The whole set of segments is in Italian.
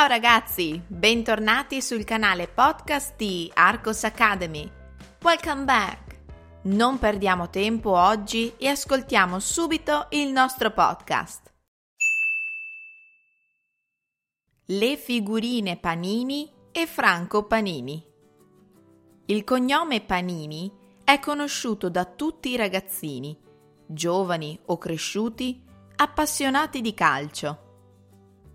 Ciao ragazzi, bentornati sul canale podcast di Arcos Academy. Welcome back! Non perdiamo tempo oggi e ascoltiamo subito il nostro podcast. Le figurine Panini e Franco Panini. Il cognome Panini è conosciuto da tutti i ragazzini, giovani o cresciuti, appassionati di calcio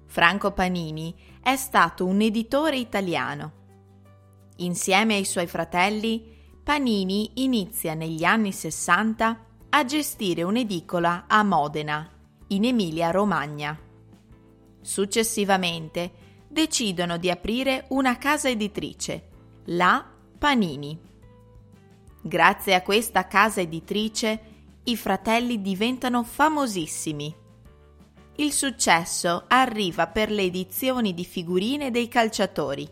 Franco Panini è stato un editore italiano. Insieme ai suoi fratelli, Panini inizia negli anni 60 a gestire un'edicola a Modena, in Emilia-Romagna. Successivamente decidono di aprire una casa editrice, la Panini. Grazie a questa casa editrice i fratelli diventano famosissimi il successo arriva per le edizioni di figurine dei calciatori.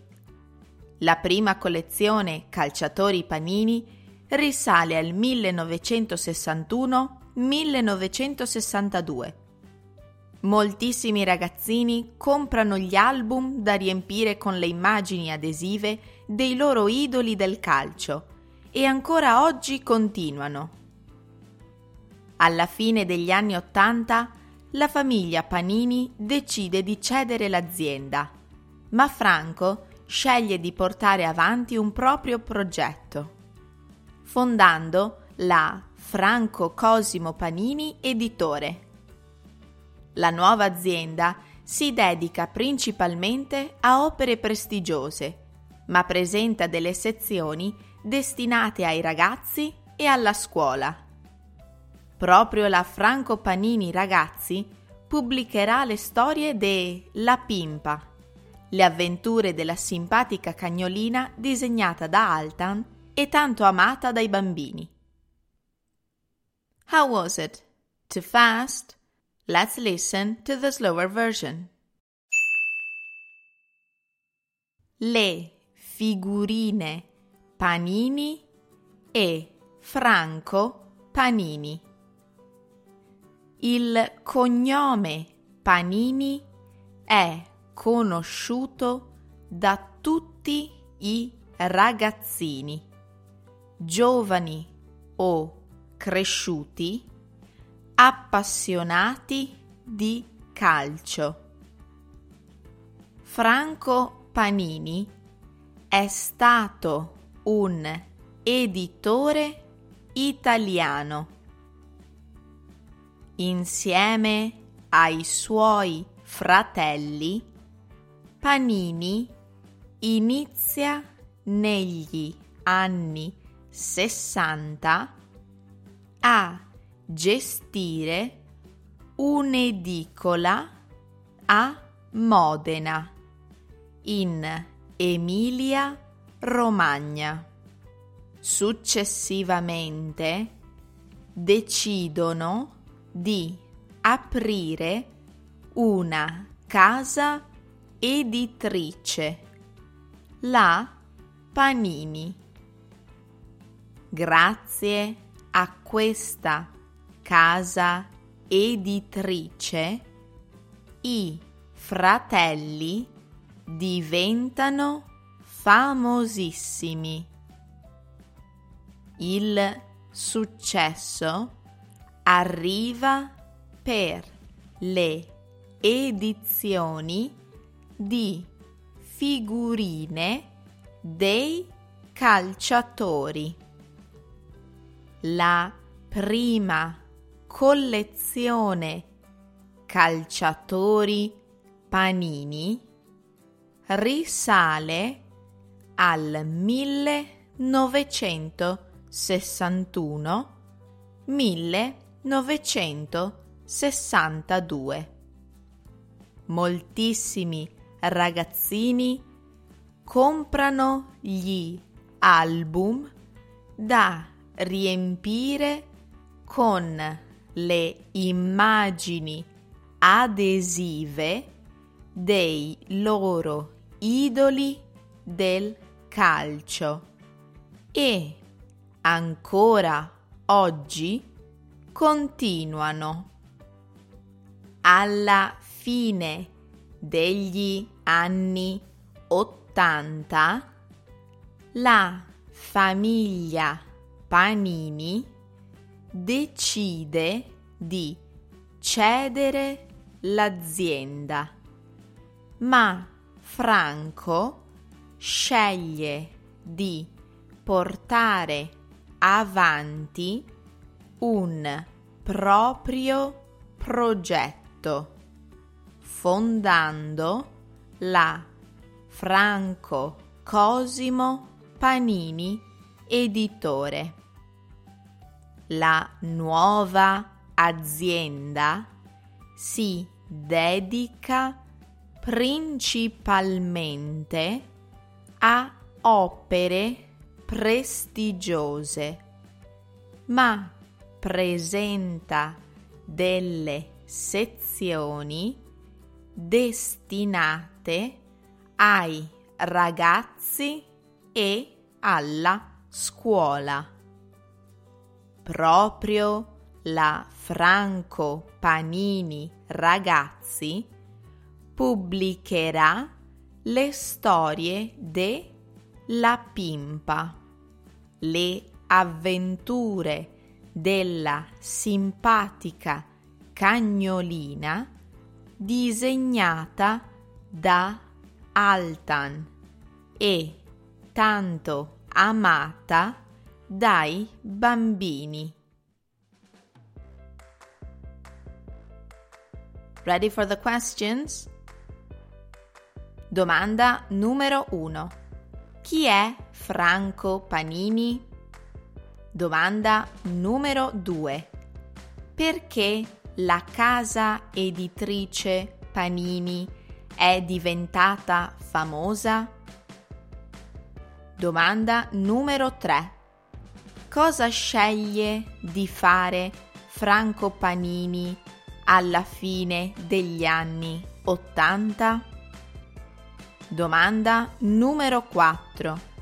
La prima collezione Calciatori Panini risale al 1961-1962. Moltissimi ragazzini comprano gli album da riempire con le immagini adesive dei loro idoli del calcio e ancora oggi continuano. Alla fine degli anni Ottanta la famiglia Panini decide di cedere l'azienda, ma Franco sceglie di portare avanti un proprio progetto, fondando la Franco Cosimo Panini Editore. La nuova azienda si dedica principalmente a opere prestigiose, ma presenta delle sezioni destinate ai ragazzi e alla scuola proprio la Franco Panini Ragazzi pubblicherà le storie de La Pimpa, le avventure della simpatica cagnolina disegnata da Altan e tanto amata dai bambini. How was it? Too fast? Let's listen to the slower version. Le figurine Panini e Franco Panini. Il cognome Panini è conosciuto da tutti i ragazzini, giovani o cresciuti, appassionati di calcio. Franco Panini è stato un editore italiano insieme ai suoi fratelli, Panini inizia negli anni 60 a gestire un'edicola a Modena, in Emilia Romagna. Successivamente decidono di aprire una casa editrice, la Panini. Grazie a questa casa editrice, i fratelli diventano famosissimi. Il successo arriva per le edizioni di figurine dei calciatori. La prima collezione calciatori panini risale al 1961 1000 1962. Moltissimi ragazzini comprano gli album da riempire con le immagini adesive dei loro idoli del calcio e ancora oggi continuano. Alla fine degli anni 80 la famiglia Panini decide di cedere l'azienda, ma Franco sceglie di portare avanti un proprio progetto, fondando la Franco Cosimo Panini Editore. La nuova azienda si dedica principalmente a opere prestigiose, ma presenta delle sezioni destinate ai ragazzi e alla scuola. Proprio la Franco Panini Ragazzi pubblicherà le storie de La Pimpa, le avventure della simpatica cagnolina disegnata da Altan e tanto amata dai bambini. Ready for the questions? Domanda numero 1. Chi è Franco Panini? Domanda numero 2. Perché la casa editrice Panini è diventata famosa? Domanda numero 3. Cosa sceglie di fare Franco Panini alla fine degli anni 80? Domanda numero 4.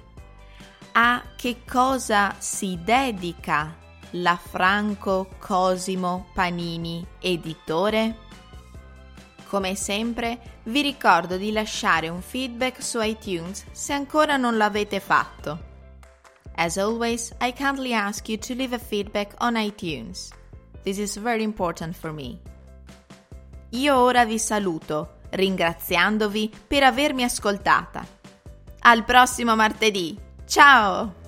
A che cosa si dedica la Franco Cosimo Panini editore? Come sempre vi ricordo di lasciare un feedback su iTunes se ancora non l'avete fatto. As always, I kindly ask you to leave a feedback on iTunes. This is very important for me. Io ora vi saluto, ringraziandovi per avermi ascoltata. Al prossimo martedì! Ciao!